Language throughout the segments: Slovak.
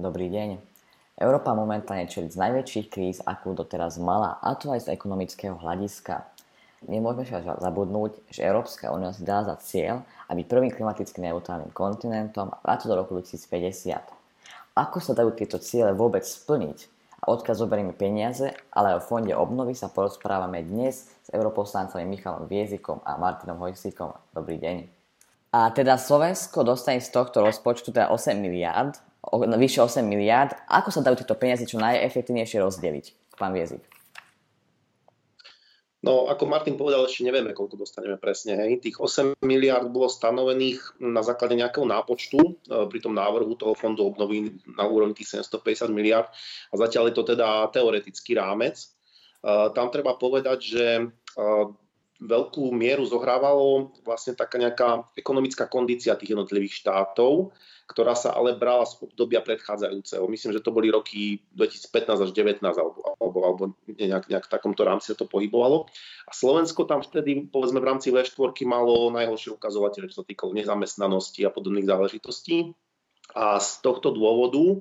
Dobrý deň. Európa momentálne čelí z najväčších kríz, akú doteraz mala, a to aj z ekonomického hľadiska. Nemôžeme však zabudnúť, že Európska únia si dala za cieľ, aby prvým klimaticky neutrálnym kontinentom a to do roku 2050. Ako sa dajú tieto ciele vôbec splniť? A odkaz zoberieme peniaze, ale o fonde obnovy sa porozprávame dnes s europoslancami Michalom Viezikom a Martinom Hojsíkom. Dobrý deň. A teda Slovensko dostane z tohto rozpočtu teda 8 miliard, vyše 8 miliard. Ako sa dajú tieto peniaze čo najefektívnejšie rozdeliť, pán Viezik? No, ako Martin povedal, ešte nevieme, koľko dostaneme presne. Hej. Tých 8 miliard bolo stanovených na základe nejakého nápočtu e, pri tom návrhu toho fondu obnovy na úrovni tých 750 miliard a zatiaľ je to teda teoretický rámec. E, tam treba povedať, že e, veľkú mieru zohrávalo vlastne taká nejaká ekonomická kondícia tých jednotlivých štátov, ktorá sa ale brala z obdobia predchádzajúceho. Myslím, že to boli roky 2015 až 2019 alebo, alebo, alebo nejak, nejak v takomto rámci sa to pohybovalo. A Slovensko tam vtedy, povedzme, v rámci V4 malo najhoršie ukazovateľe, čo sa týkalo nezamestnanosti a podobných záležitostí. A z tohto dôvodu e,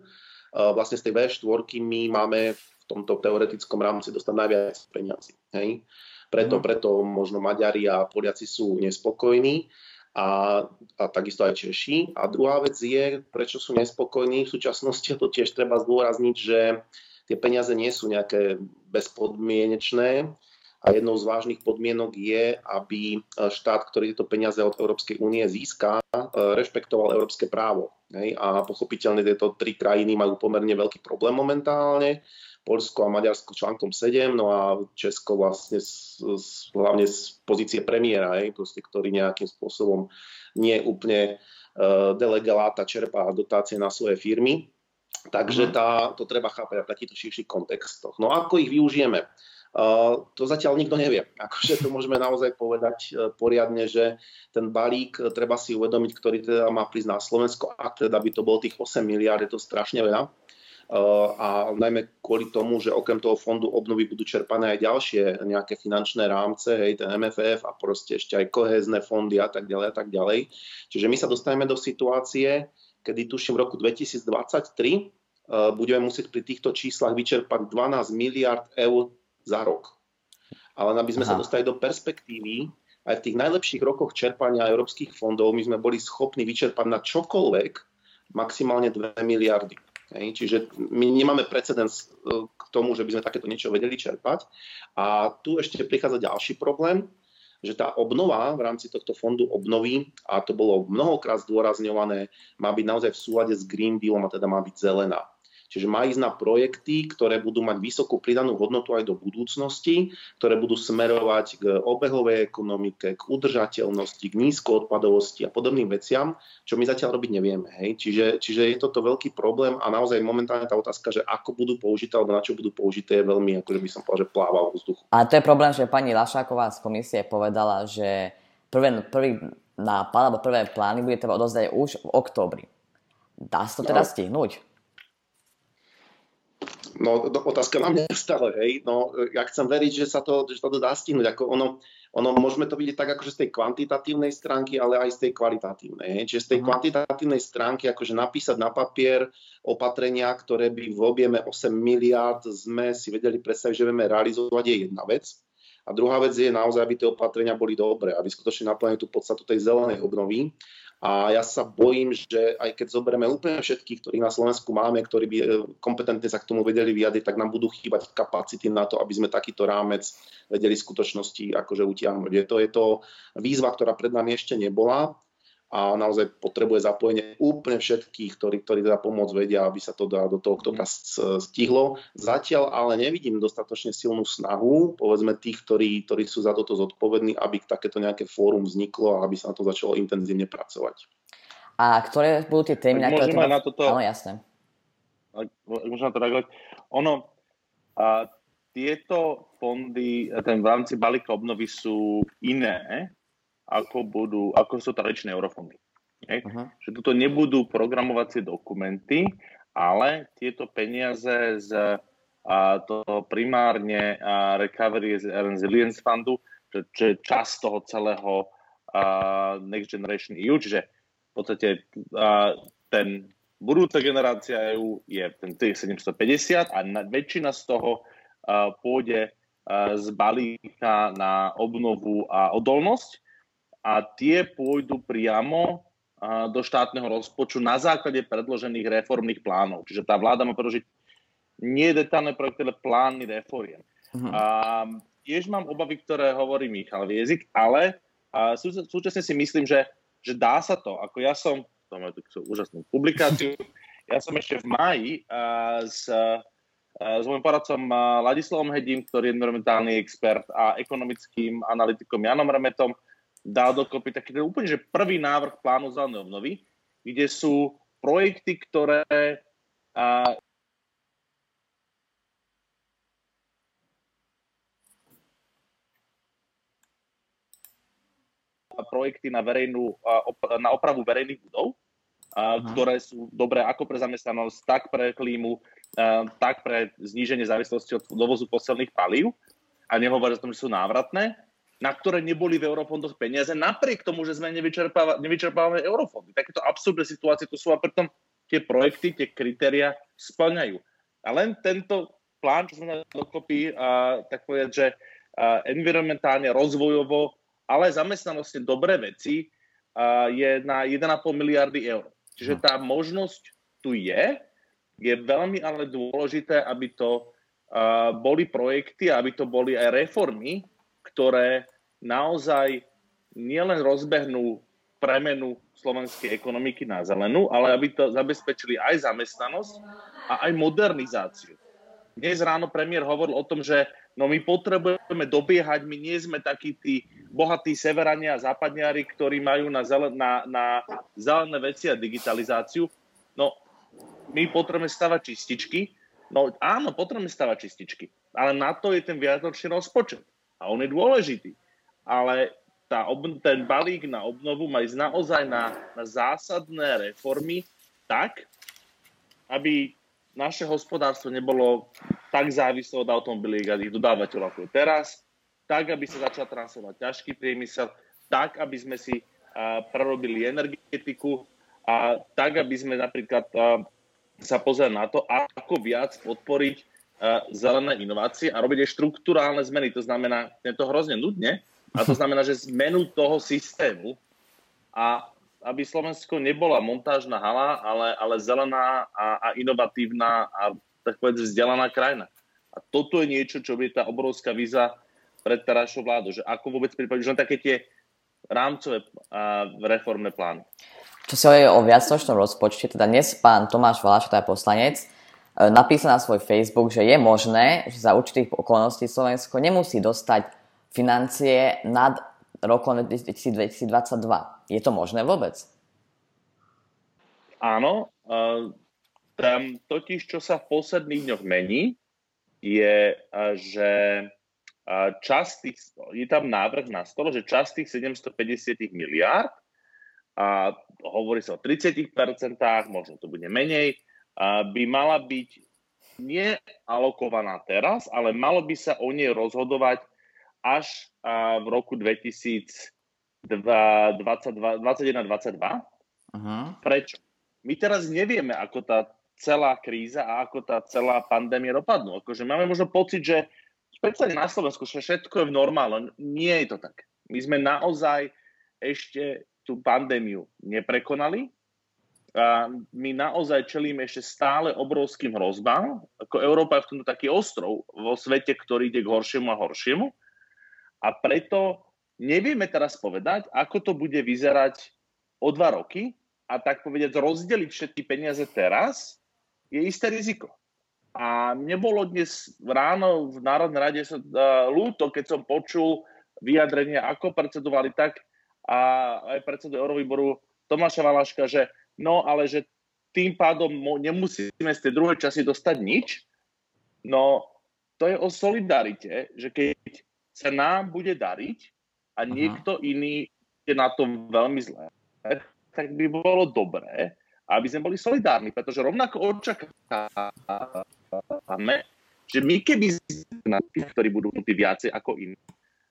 vlastne z tej V4 my máme v tomto teoretickom rámci dostať najviac peniazy. Hej? Preto, mhm. preto možno Maďari a Poliaci sú nespokojní a, a takisto aj Češi. A druhá vec je, prečo sú nespokojní v súčasnosti, to tiež treba zdôrazniť, že tie peniaze nie sú nejaké bezpodmienečné a jednou z vážnych podmienok je, aby štát, ktorý tieto peniaze od Európskej únie získa, rešpektoval európske právo. A pochopiteľne tieto tri krajiny majú pomerne veľký problém momentálne Polsko a Maďarsko článkom 7, no a Česko vlastne z, z, hlavne z pozície premiéra, hej, proste, ktorý nejakým spôsobom nie úplne uh, delegáta čerpá dotácie na svoje firmy. Takže mhm. tá, to treba chápať v takýchto širších kontextoch. No ako ich využijeme? Uh, to zatiaľ nikto nevie. Akože to môžeme naozaj povedať uh, poriadne, že ten balík uh, treba si uvedomiť, ktorý teda má prísť na Slovensko, ak teda by to bolo tých 8 miliard, je to strašne veľa a najmä kvôli tomu, že okrem toho fondu obnovy budú čerpané aj ďalšie nejaké finančné rámce, hej, ten MFF a proste ešte aj kohézne fondy a tak ďalej a tak ďalej. Čiže my sa dostaneme do situácie, kedy tuším v roku 2023 uh, budeme musieť pri týchto číslach vyčerpať 12 miliard eur za rok. Ale aby sme Aha. sa dostali do perspektívy, aj v tých najlepších rokoch čerpania európskych fondov my sme boli schopní vyčerpať na čokoľvek maximálne 2 miliardy. Hej, čiže my nemáme precedens e, k tomu, že by sme takéto niečo vedeli čerpať. A tu ešte prichádza ďalší problém, že tá obnova v rámci tohto fondu obnovy, a to bolo mnohokrát zdôrazňované, má byť naozaj v súlade s Green Dealom a teda má byť zelená. Čiže má ísť na projekty, ktoré budú mať vysokú pridanú hodnotu aj do budúcnosti, ktoré budú smerovať k obehovej ekonomike, k udržateľnosti, k nízkoodpadovosti a podobným veciam, čo my zatiaľ robiť nevieme. Hej? Čiže, čiže je toto veľký problém a naozaj momentálne tá otázka, že ako budú použité alebo na čo budú použité, je veľmi, akože by som povedal, že pláva v vzduchu. A to je problém, že pani Lašáková z komisie povedala, že prvé, prvý nápad alebo prvé plány bude treba odozdať už v októbri. Dá sa to teda no. stihnúť? No, otázka na mňa stále, hej. No, ja chcem veriť, že sa to, že to dá stihnúť. Ako ono, ono, môžeme to vidieť tak, akože z tej kvantitatívnej stránky, ale aj z tej kvalitatívnej. Hej. Čiže z tej uh-huh. kvantitatívnej stránky, akože napísať na papier opatrenia, ktoré by v objeme 8 miliard sme si vedeli predstaviť, že vieme realizovať, je jedna vec. A druhá vec je naozaj, aby tie opatrenia boli dobré, aby skutočne naplnili tú podstatu tej zelenej obnovy. A ja sa bojím, že aj keď zoberieme úplne všetkých, ktorých na Slovensku máme, ktorí by e, kompetentne sa k tomu vedeli vyjadriť, tak nám budú chýbať kapacity na to, aby sme takýto rámec vedeli v skutočnosti akože utiahnuť. Je to, je to výzva, ktorá pred nami ešte nebola a naozaj potrebuje zapojenie úplne všetkých, ktorí, ktorí teda pomôcť vedia, aby sa to do toho oktobra stihlo. Zatiaľ ale nevidím dostatočne silnú snahu, povedzme tých, ktorí, ktorí sú za toto zodpovední, aby takéto nejaké fórum vzniklo a aby sa na to začalo intenzívne pracovať. A ktoré budú tie témy, na ktoré... na toto... Áno, jasné. Môžem na to reagovať. Ono, a tieto fondy, ten v rámci balíka obnovy sú iné, ako, budú, ako sú tradičné eurofondy. Uh-huh. Že toto nebudú programovacie dokumenty, ale tieto peniaze z a, toho primárne a, Recovery and Resilience Fundu, čo, čo je časť toho celého a, Next Generation EU, čiže v podstate a, ten budúca generácia EU je ten 750 a na, väčšina z toho uh, pôjde uh, z balíka na obnovu a odolnosť a tie pôjdu priamo do štátneho rozpočtu na základe predložených reformných plánov. Čiže tá vláda má predložiť nie detálne projekty, ale plány reforiem. Uh-huh. A tiež mám obavy, ktoré hovorí Michal Viezik, ale a sú, súčasne si myslím, že, že dá sa to. Ako ja som to máme tú úžasnú publikáciu. Ja som ešte v máji uh, s, uh, s môjim poradcom Ladislavom Hedím, ktorý je environmentálny expert a ekonomickým analytikom Janom Remetom, dal dokopy taký ten úplne že prvý návrh plánu zelenej obnovy, kde sú projekty, ktoré uh, projekty na, verejnú, na opravu verejných budov, ktoré sú dobré ako pre zamestnanosť, tak pre klímu, tak pre zníženie závislosti od dovozu fosilných palív. A nehovorí o tom, že sú návratné, na ktoré neboli v eurofondoch peniaze, napriek tomu, že sme nevyčerpávali eurofondy. Takéto absurdné situácie tu sú a pritom tie projekty, tie kritéria splňajú. A len tento plán, čo sme dokopy, tak povedať, že environmentálne, rozvojovo ale zamestnanosti dobré veci je na 1,5 miliardy eur. Čiže hm. tá možnosť tu je. Je veľmi ale dôležité, aby to boli projekty, aby to boli aj reformy, ktoré naozaj nielen rozbehnú premenu slovenskej ekonomiky na zelenú, ale aby to zabezpečili aj zamestnanosť a aj modernizáciu. Dnes ráno premiér hovoril o tom, že no my potrebujeme dobiehať, my nie sme takí tí bohatí severania a západniari, ktorí majú na, zelen, na, na zelené veci a digitalizáciu. No, my potrebujeme stavať čističky. No áno, potrebujeme stavať čističky. Ale na to je ten viacročný rozpočet. A on je dôležitý. Ale tá, ten balík na obnovu má ísť naozaj na, na zásadné reformy tak, aby naše hospodárstvo nebolo tak závislé od automobiliek a ich dodávateľov ako je teraz, tak, aby sa začal transformovať ťažký priemysel, tak, aby sme si uh, prerobili energetiku a tak, aby sme napríklad uh, sa pozreli na to, ako viac podporiť zelené inovácie a robiť aj štruktúrálne zmeny. To znamená, je to hrozne nudne, a to znamená, že zmenu toho systému a aby Slovensko nebola montážna hala, ale, ale zelená a, a inovatívna a tak povedať vzdelaná krajina. A toto je niečo, čo je tá obrovská víza pred terajšou vládou, že ako vôbec pripraviť, len také tie rámcové a reformné plány. Čo si hovorí o viacročnom rozpočte, teda dnes pán Tomáš Valaš, teda poslanec, napísal na svoj Facebook, že je možné, že za určitých okolností Slovensko nemusí dostať financie nad rokom 2022. Je to možné vôbec? Áno. Uh, tam totiž, čo sa v posledných dňoch mení, je, uh, že časť tých, je tam návrh na stole, že časť tých 750 miliárd a hovorí sa o 30%, možno to bude menej, by mala byť nealokovaná teraz, ale malo by sa o nej rozhodovať až v roku 2021-2022. Uh-huh. Prečo? My teraz nevieme, ako tá celá kríza a ako tá celá pandémia dopadnú. Akože máme možno pocit, že špeciálne na Slovensku, že všetko je v normále. Nie je to tak. My sme naozaj ešte tú pandémiu neprekonali. My naozaj čelíme ešte stále obrovským hrozbám. Ako Európa je v tomto taký ostrov vo svete, ktorý ide k horšiemu a horšiemu. A preto nevieme teraz povedať, ako to bude vyzerať o dva roky a tak povedať rozdeliť všetky peniaze teraz je isté riziko. A mne bolo dnes ráno v Národnej rade sa uh, ľúto, keď som počul vyjadrenia, ako predsedovali tak a aj predsedu Eurovýboru Tomáša Valaška, že no ale že tým pádom nemusíme z tej druhej časti dostať nič. No to je o solidarite, že keď sa nám bude dariť a Aha. niekto iný je na tom veľmi zlé, tak by bolo dobré, aby sme boli solidárni, pretože rovnako očakávame, že my keby sme ktorí budú tí viacej ako iní,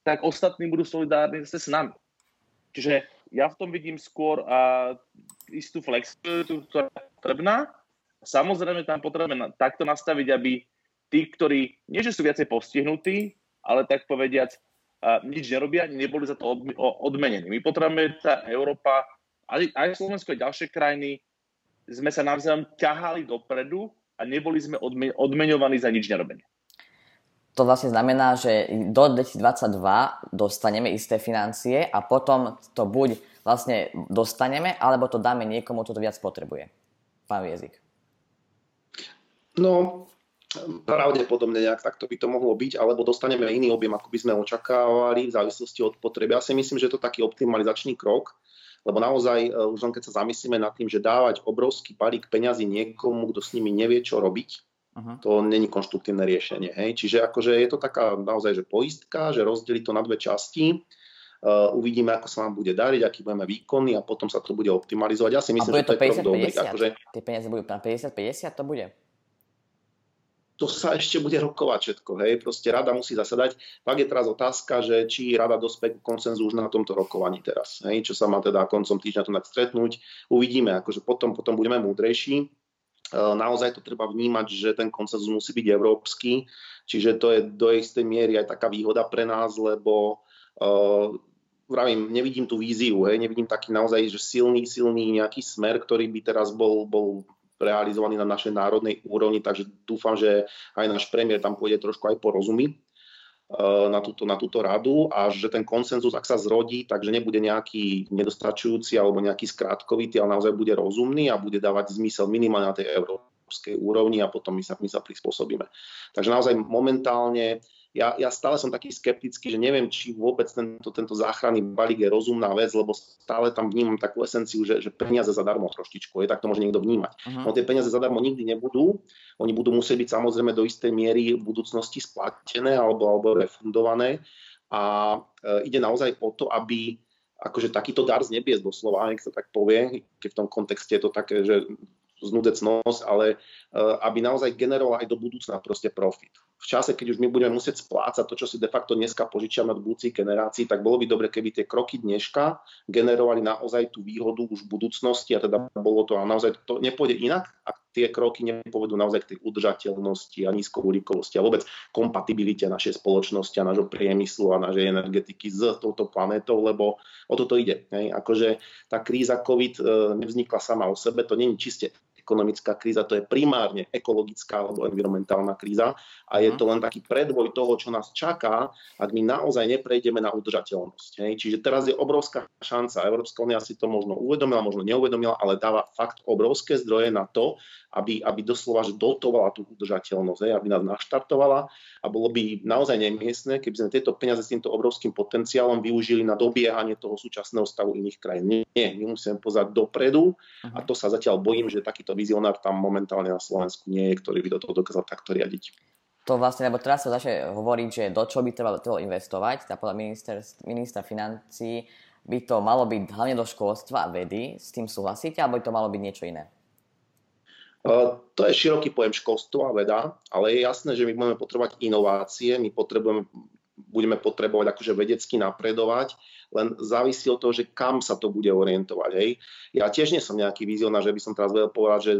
tak ostatní budú solidárni zase s nami. Čiže ja v tom vidím skôr uh, istú flexibilitu, ktorá potrebná. Samozrejme tam potrebujeme takto nastaviť, aby tí, ktorí nie že sú viacej postihnutí, ale tak povediac nič nerobia, neboli za to odmenení. My potrebujeme, tá Európa, aj, aj Slovensko, aj ďalšie krajiny, sme sa navzájom ťahali dopredu a neboli sme odme, odmeňovaní za nič nerobenie. To vlastne znamená, že do 2022 dostaneme isté financie a potom to buď vlastne dostaneme, alebo to dáme niekomu, kto to viac potrebuje. Pán Viezik. No, pravdepodobne nejak takto by to mohlo byť, alebo dostaneme iný objem, ako by sme očakávali v závislosti od potreby. Ja si myslím, že je to taký optimalizačný krok, lebo naozaj, e, už len keď sa zamyslíme nad tým, že dávať obrovský balík peňazí niekomu, kto s nimi nevie, čo robiť, uh-huh. to není konštruktívne riešenie. Hej? Čiže akože je to taká naozaj, že poistka, že rozdeliť to na dve časti, Uh, uvidíme, ako sa vám bude dariť, aký budeme výkonní a potom sa to bude optimalizovať. Ja si myslím, že to, to 50, je krok dobrý. Akože... Tie peniaze budú na 50-50, to bude? to sa ešte bude rokovať všetko. Hej. Proste rada musí zasadať. Tak je teraz otázka, že či rada dospe k konsenzu už na tomto rokovaní teraz. Hej. Čo sa má teda koncom týždňa tu stretnúť. Uvidíme, akože potom, potom budeme múdrejší. E, naozaj to treba vnímať, že ten konsenzus musí byť európsky, čiže to je do istej miery aj taká výhoda pre nás, lebo uh, vravím, nevidím tú víziu, hej, nevidím taký naozaj že silný, silný nejaký smer, ktorý by teraz bol, bol realizovaný na našej národnej úrovni, takže dúfam, že aj náš premiér tam pôjde trošku aj porozumí. eh, na túto, na túto radu a že ten konsenzus, ak sa zrodí, takže nebude nejaký nedostačujúci alebo nejaký skrátkovitý, ale naozaj bude rozumný a bude dávať zmysel minimálne na tej európskej úrovni a potom my sa, my sa prispôsobíme. Takže naozaj momentálne ja, ja stále som taký skeptický, že neviem, či vôbec tento, tento záchranný balík je rozumná vec, lebo stále tam vnímam takú esenciu, že, že peniaze zadarmo troštičku, je tak to môže niekto vnímať. Uh-huh. No tie peniaze zadarmo nikdy nebudú, oni budú musieť byť samozrejme do istej miery v budúcnosti splatené alebo, alebo refundované a e, ide naozaj o to, aby akože takýto dar z nebies doslova, nech sa tak povie, keď v tom kontexte je to také, že znudecnosť, ale uh, aby naozaj generoval aj do budúcna proste profit. V čase, keď už my budeme musieť splácať to, čo si de facto dneska požičiame od budúcich generácií, tak bolo by dobre, keby tie kroky dneška generovali naozaj tú výhodu už v budúcnosti a teda bolo to a naozaj to nepôjde inak, ak tie kroky nepovedú naozaj k tej udržateľnosti a nízkouhlíkovosti a vôbec kompatibilite našej spoločnosti a nášho priemyslu a našej energetiky s touto planetou, lebo o toto ide. Hej. Akože tá kríza COVID e, nevznikla sama o sebe, to není čiste ekonomická kríza, to je primárne ekologická alebo environmentálna kríza a je mhm. to len taký predvoj toho, čo nás čaká, ak my naozaj neprejdeme na udržateľnosť. Hej. Čiže teraz je obrovská šanca. Európska únia si to možno uvedomila, možno neuvedomila, ale dáva fakt obrovské zdroje na to, aby, aby doslova že dotovala tú udržateľnosť, hej, aby nás naštartovala a bolo by naozaj nemiestné, keby sme tieto peniaze s týmto obrovským potenciálom využili na dobiehanie toho súčasného stavu iných krajín. Nie, my musíme pozať dopredu a to sa zatiaľ bojím, že takýto vizionár tam momentálne na Slovensku nie je, ktorý by do toho dokázal takto riadiť. To vlastne, lebo teraz sa začne hovoriť, že do čo by trebalo investovať, tá podľa minister, ministra financí by to malo byť hlavne do školstva a vedy, s tým súhlasíte, alebo by to malo byť niečo iné? To je široký pojem školstvo a veda, ale je jasné, že my budeme potrebovať inovácie, my potrebujeme, budeme potrebovať akože vedecky napredovať len závisí od toho, že kam sa to bude orientovať. Hej. Ja tiež nie som nejaký vizionár, že by som teraz vedel povedať, že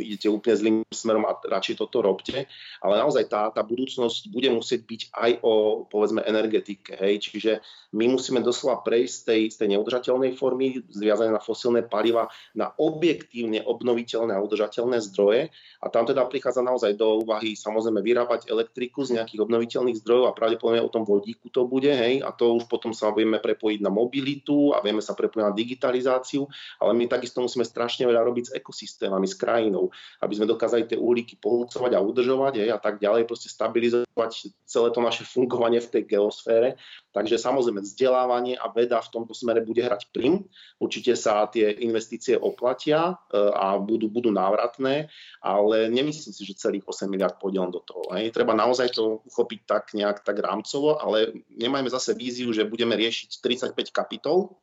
idete úplne zlým smerom a radšej toto robte, ale naozaj tá, tá budúcnosť bude musieť byť aj o, povedzme, energetike. Hej. Čiže my musíme doslova prejsť z tej, z tej neudržateľnej formy, zviazané na fosilné paliva, na objektívne obnoviteľné a udržateľné zdroje a tam teda prichádza naozaj do úvahy samozrejme vyrábať elektriku z nejakých obnoviteľných zdrojov a pravdepodobne o tom vodíku to bude, hej, a to už potom sa vieme prepojiť prepojiť na mobilitu a vieme sa prepojiť na digitalizáciu, ale my takisto musíme strašne veľa robiť s ekosystémami, s krajinou, aby sme dokázali tie uhlíky pohľcovať a udržovať hej, a tak ďalej, proste stabilizovať celé to naše fungovanie v tej geosfére. Takže samozrejme vzdelávanie a veda v tomto smere bude hrať prim. Určite sa tie investície oplatia e, a budú, budú návratné, ale nemyslím si, že celých 8 miliard pôjde do toho. Hej. Treba naozaj to uchopiť tak nejak tak rámcovo, ale nemajme zase víziu, že budeme riešiť 35 kapitol.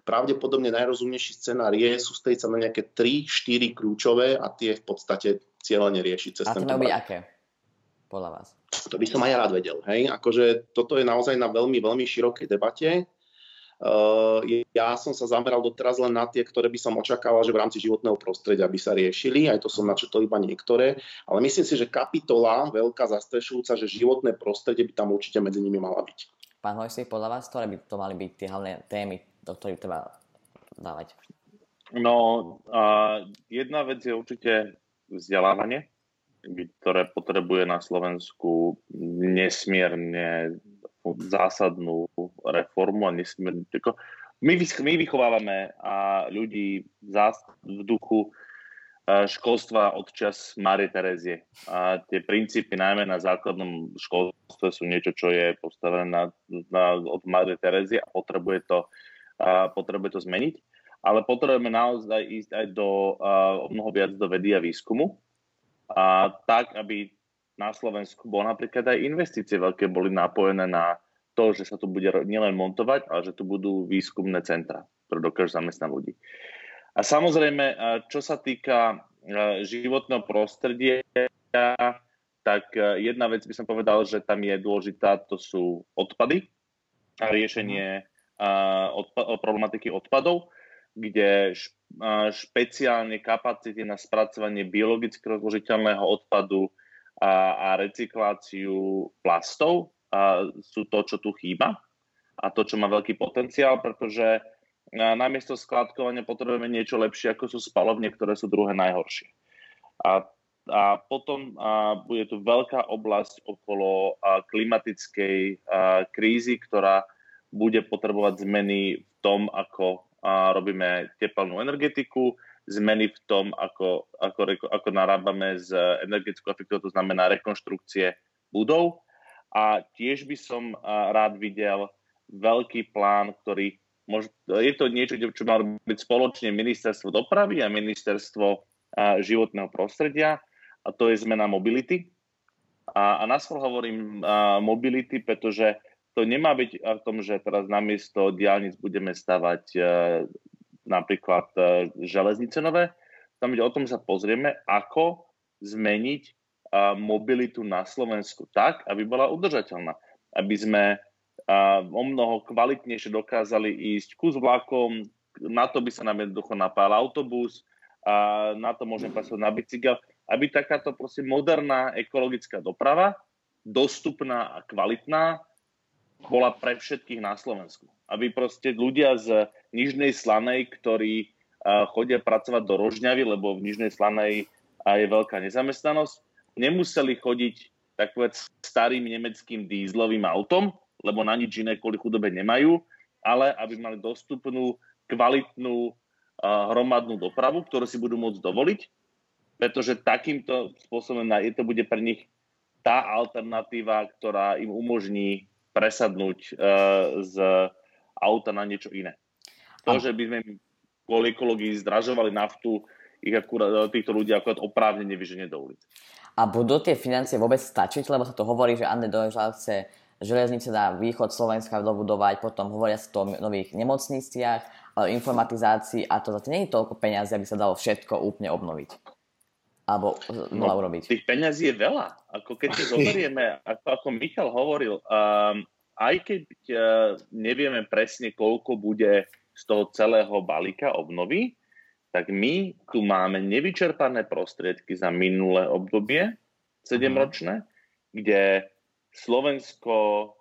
Pravdepodobne najrozumnejší scenár je sústrediť sa na nejaké 3-4 kľúčové a tie v podstate cieľene riešiť cez a to byť aké? Podľa vás. To by som aj rád vedel. Hej? Akože toto je naozaj na veľmi, veľmi širokej debate. Ja som sa zameral doteraz len na tie, ktoré by som očakával, že v rámci životného prostredia by sa riešili, aj to som načetol iba niektoré, ale myslím si, že kapitola veľká zastrešujúca, že životné prostredie by tam určite medzi nimi mala byť. Pán Hojsík, podľa vás, ktoré by to mali byť tie hlavné témy, do ktorých treba dávať? No, uh, jedna vec je určite vzdelávanie, ktoré potrebuje na Slovensku nesmierne zásadnú reformu a nesmierne... My, my vychovávame a ľudí v duchu školstva od čas Márie Terezie. A tie princípy najmä na základnom školstve sú niečo, čo je postavené na, na, od Márie Terezie a potrebuje to, a potrebuje to zmeniť. Ale potrebujeme naozaj ísť aj do, a, mnoho viac do vedy a výskumu. A tak, aby na Slovensku bol napríklad aj investície veľké boli napojené na to, že sa tu bude nielen montovať, ale že tu budú výskumné centra, ktoré dokážu zamestnať ľudí. A samozrejme, čo sa týka životného prostredia, tak jedna vec by som povedal, že tam je dôležitá, to sú odpady a riešenie odpa- problematiky odpadov, kde špeciálne kapacity na spracovanie biologicky rozložiteľného odpadu a, a recykláciu plastov a sú to, čo tu chýba a to, čo má veľký potenciál, pretože namiesto skladkovania potrebujeme niečo lepšie, ako sú spalovne, ktoré sú druhé najhoršie. A, a potom a, bude tu veľká oblasť okolo a, klimatickej a, krízy, ktorá bude potrebovať zmeny v tom, ako a, robíme teplnú energetiku, zmeny v tom, ako, ako, ako narábame s energetickou efektivitou, to znamená rekonštrukcie budov. A tiež by som rád videl veľký plán, ktorý je to niečo, čo malo byť spoločne ministerstvo dopravy a ministerstvo životného prostredia a to je zmena mobility. A, a naskôr hovorím mobility, pretože to nemá byť v tom, že teraz namiesto diálnic budeme stavať e, napríklad e, železnice nové. Tam ide o tom, že sa pozrieme, ako zmeniť a, mobilitu na Slovensku tak, aby bola udržateľná. Aby sme a o mnoho kvalitnejšie dokázali ísť kus vlakom, na to by sa nám jednoducho napál autobus, a na to môžeme pracovať na bicykel, aby takáto proste moderná ekologická doprava, dostupná a kvalitná, bola pre všetkých na Slovensku. Aby proste ľudia z Nižnej Slanej, ktorí chodia pracovať do Rožňavy, lebo v Nižnej Slanej je veľká nezamestnanosť, nemuseli chodiť tak starým nemeckým dízlovým autom, lebo na nič iné kvôli chudobe nemajú, ale aby mali dostupnú, kvalitnú hromadnú dopravu, ktorú si budú môcť dovoliť, pretože takýmto spôsobom to bude pre nich tá alternatíva, ktorá im umožní presadnúť uh, z auta na niečo iné. To, že by sme kvôli ekológii zdražovali naftu, ich akurát, týchto ľudí akurát oprávne nevyženie do ulic. A budú tie financie vôbec stačiť? Lebo sa to hovorí, že Ande Dožal chce železnice na východ Slovenska dobudovať, potom hovoria sa to o nových nemocniciach, o informatizácii a to zase nie je toľko peniazy, aby sa dalo všetko úplne obnoviť. Alebo no, urobiť. Tých peniazí je veľa. Ako keď si zoberieme, ako, ako Michal hovoril, um, aj keď uh, nevieme presne, koľko bude z toho celého balíka obnovy, tak my tu máme nevyčerpané prostriedky za minulé obdobie, 7-ročné, kde Slovensko,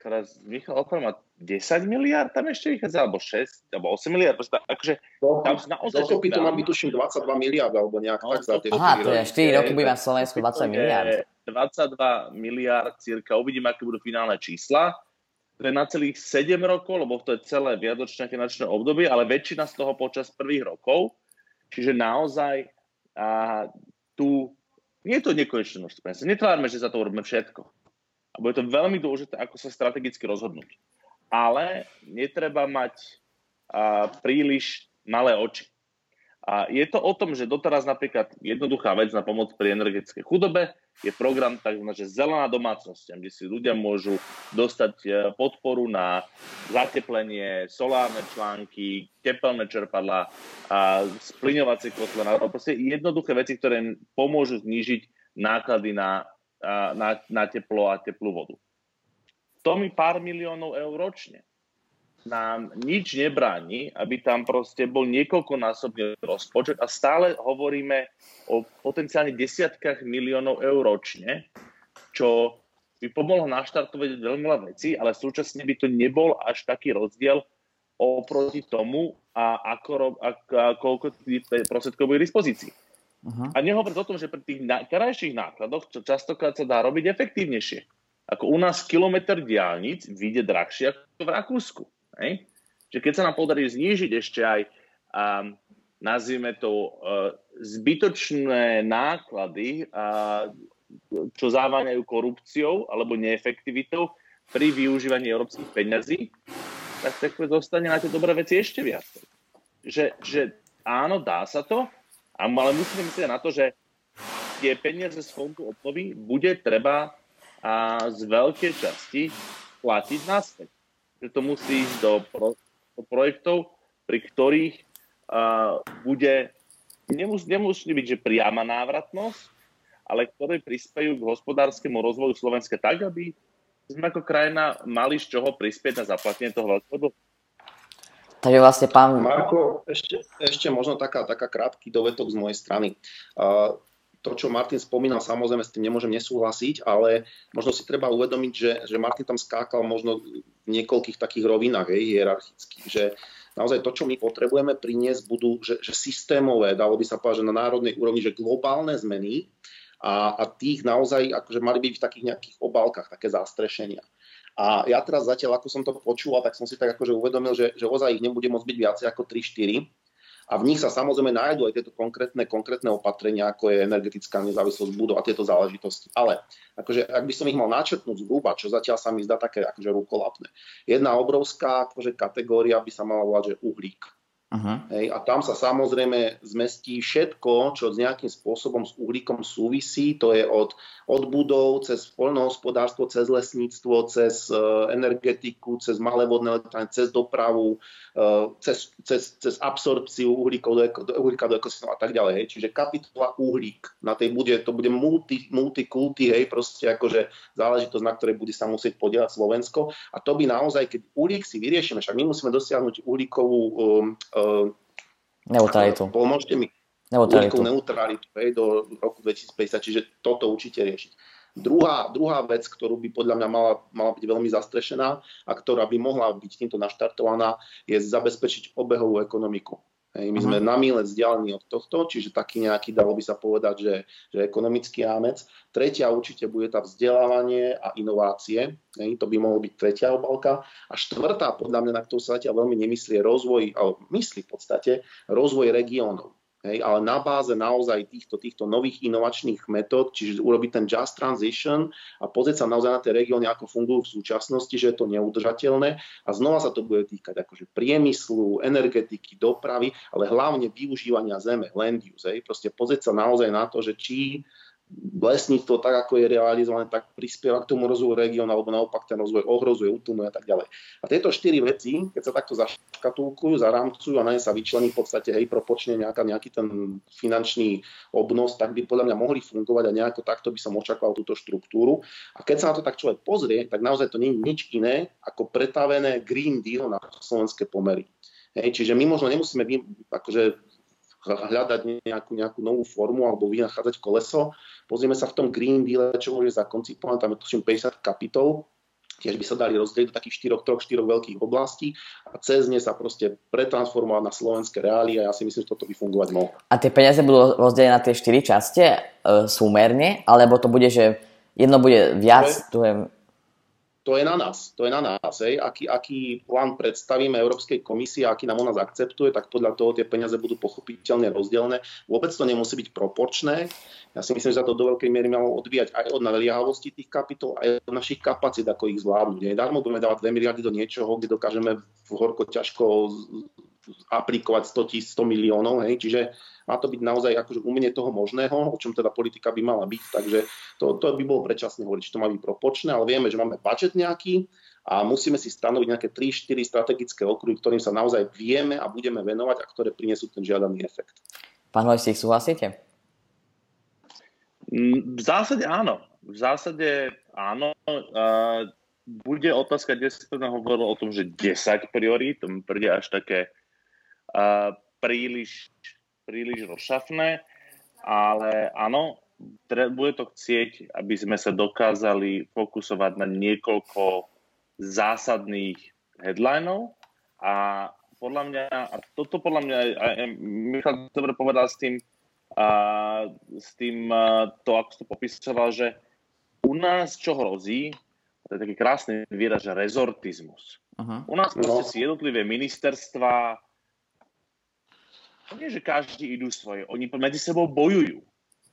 teraz Michal má 10 miliard, tam ešte vychádza, alebo 6, alebo 8 miliard, proste, akože do, tam sú naozaj... Dokopy to má byť tuším 22 miliard, alebo nejak no, tak za tie Aha, to je 4 roky bude na Slovensku 20 miliard. 22 miliard cirka, uvidíme, aké budú finálne čísla. To je na celých 7 rokov, lebo to je celé viadočné finančné obdobie, ale väčšina z toho počas prvých rokov. Čiže naozaj a, tu nie je to nekonečné množstvo Netvárme, že za to urobíme všetko a bude to veľmi dôležité, ako sa strategicky rozhodnúť. Ale netreba mať a, príliš malé oči. A je to o tom, že doteraz napríklad jednoduchá vec na pomoc pri energetickej chudobe je program tzv. zelená domácnosť, kde si ľudia môžu dostať e, podporu na zateplenie, solárne články, tepelné čerpadla, a splyňovacie kotle, proste jednoduché veci, ktoré pomôžu znížiť náklady na na, na teplo a teplú vodu. To mi pár miliónov eur ročne. nám nič nebráni, aby tam proste bol niekoľkonásobný rozpočet a stále hovoríme o potenciálne desiatkách miliónov eur ročne, čo by pomohlo naštartovať veľmi veľa vecí, ale súčasne by to nebol až taký rozdiel oproti tomu, a ako, a, a koľko tých prostriedkov bude k dispozícii. Uh-huh. A nehovoriť o tom, že pri tých krajších nákladoch, čo častokrát sa dá robiť efektívnejšie. Ako u nás kilometr diálnic vyjde drahšie ako v Rakúsku. Hej? Čiže keď sa nám podarí znížiť ešte aj, um, nazvime to, uh, zbytočné náklady, uh, čo závaňajú korupciou alebo neefektivitou pri využívaní európskych peňazí, tak tak dostane na tie dobré veci ešte viac. Že, že áno, dá sa to, ale musíme myslieť na to, že tie peniaze z fondu obnovy bude treba a z veľkej časti platiť naspäť. Že to musí ísť do, pro, do projektov, pri ktorých uh, bude, nemus, nemusí byť, že priama návratnosť, ale ktoré prispejú k hospodárskému rozvoju Slovenska tak, aby sme ako krajina mali z čoho prispieť na zaplatenie toho veľkého dlhu. Takže vlastne pán... Marko, ešte, ešte možno taká, taká krátky dovetok z mojej strany. Uh, to, čo Martin spomínal, samozrejme s tým nemôžem nesúhlasiť, ale možno si treba uvedomiť, že, že Martin tam skákal možno v niekoľkých takých rovinách hej, hierarchických, že naozaj to, čo my potrebujeme priniesť, budú že, že systémové, dalo by sa povedať, že na národnej úrovni, že globálne zmeny a, a tých naozaj akože mali byť v takých nejakých obálkach, také zastrešenia. A ja teraz zatiaľ, ako som to počúval, tak som si tak akože uvedomil, že, že ozaj ich nebude môcť byť viacej ako 3-4. A v nich sa samozrejme nájdú aj tieto konkrétne, konkrétne opatrenia, ako je energetická nezávislosť budov a tieto záležitosti. Ale akože, ak by som ich mal načrtnúť zhruba, čo zatiaľ sa mi zdá také akože rukolapné. Jedna obrovská akože kategória by sa mala volať, že uhlík. Uh-huh. Hej, a tam sa samozrejme zmestí všetko, čo s nejakým spôsobom s uhlíkom súvisí. To je od, od budov, cez poľnohospodárstvo, cez lesníctvo, cez uh, energetiku, cez malé vodné elektrárne, cez dopravu, uh, cez, cez, cez absorpciu uhlíkov do, do, uhlíka do ekosystému a tak ďalej. Hej. Čiže kapitola uhlík na tej bude, to bude multi, multikulty, hej, proste akože záležitosť, na ktorej bude sa musieť podielať Slovensko. A to by naozaj, keď uhlík si vyriešime, však my musíme dosiahnuť uhlíkovú um, Uh, neutralitu. Pomôžte mi. Neutralitu. neutralitu hej, do roku 2050, čiže toto určite riešiť. Druhá, druhá vec, ktorú by podľa mňa mala, mala byť veľmi zastrešená a ktorá by mohla byť týmto naštartovaná, je zabezpečiť obehovú ekonomiku. Hej, my sme uh-huh. na míle vzdialení od tohto, čiže taký nejaký, dalo by sa povedať, že, že ekonomický rámec. Tretia určite bude tá vzdelávanie a inovácie. Hej, to by mohlo byť tretia obalka. A štvrtá, podľa mňa, na ktorú sa zatiaľ veľmi nemyslí, je rozvoj, alebo myslí v podstate, rozvoj regiónov. Hej, ale na báze naozaj týchto, týchto nových inovačných metód, čiže urobiť ten just transition a pozrieť sa naozaj na tie regióny, ako fungujú v súčasnosti, že je to neudržateľné a znova sa to bude týkať akože priemyslu, energetiky, dopravy, ale hlavne využívania zeme, land use. Hej. Proste pozrieť sa naozaj na to, že či lesníctvo tak, ako je realizované, tak prispieva k tomu rozvoju regiónu, alebo naopak ten rozvoj ohrozuje, utlmuje a tak ďalej. A tieto štyri veci, keď sa takto zaškatulkujú, zarámcujú a na ne sa vyčlení v podstate hej, propočne nejaká, nejaký ten finančný obnos, tak by podľa mňa mohli fungovať a nejako takto by som očakával túto štruktúru. A keď sa na to tak človek pozrie, tak naozaj to nie je nič iné ako pretavené Green Deal na slovenské pomery. Hej, čiže my možno nemusíme akože hľadať nejakú, nejakú novú formu alebo vynachádzať koleso. Pozrieme sa v tom Green Deal, čo môže zakoncipované, tam je tuším 50 kapitol, tiež by sa dali rozdeliť do takých štyroch, troch, štyroch veľkých oblastí a cez ne sa proste pretransformovať na slovenské reálie a ja si myslím, že toto by fungovať mohlo. A tie peniaze budú rozdelené na tie štyri časti e, súmerne, alebo to bude, že jedno bude viac, je to je na nás. To je na nás. Hej. Aký, aký plán predstavíme Európskej komisii, aký nám ona akceptuje, tak podľa toho tie peniaze budú pochopiteľne rozdelené. Vôbec to nemusí byť proporčné. Ja si myslím, že sa to do veľkej miery malo odvíjať aj od naliehavosti tých kapitol, aj od našich kapacít, ako ich zvládnuť. Darmo budeme dávať 2 miliardy do niečoho, kde dokážeme v horko ťažko aplikovať 100, 100 miliónov. Hej. Čiže má to byť naozaj akože umenie toho možného, o čom teda politika by mala byť, takže to, to by bolo predčasné hovoriť, či to má byť propočné, ale vieme, že máme budget nejaký a musíme si stanoviť nejaké 3-4 strategické okruhy, ktorým sa naozaj vieme a budeme venovať a ktoré prinesú ten žiadaný efekt. Pán Hojsík, súhlasíte? Mm, v zásade áno. V zásade áno. bude otázka, kde sa hovorilo o tom, že 10 priorít, to mi príde až také uh, príliš, príliš rozšafné, ale áno, bude to chcieť, aby sme sa dokázali fokusovať na niekoľko zásadných headlinov a podľa mňa, a toto podľa mňa, a Michal dobre povedal s tým, a, s tým a, to, ako to popisoval, že u nás čo hrozí, to je taký krásny výraz, že rezortizmus. Uh-huh. U nás proste no. si jednotlivé ministerstva, nie, že každý idú svoje, oni medzi sebou bojujú.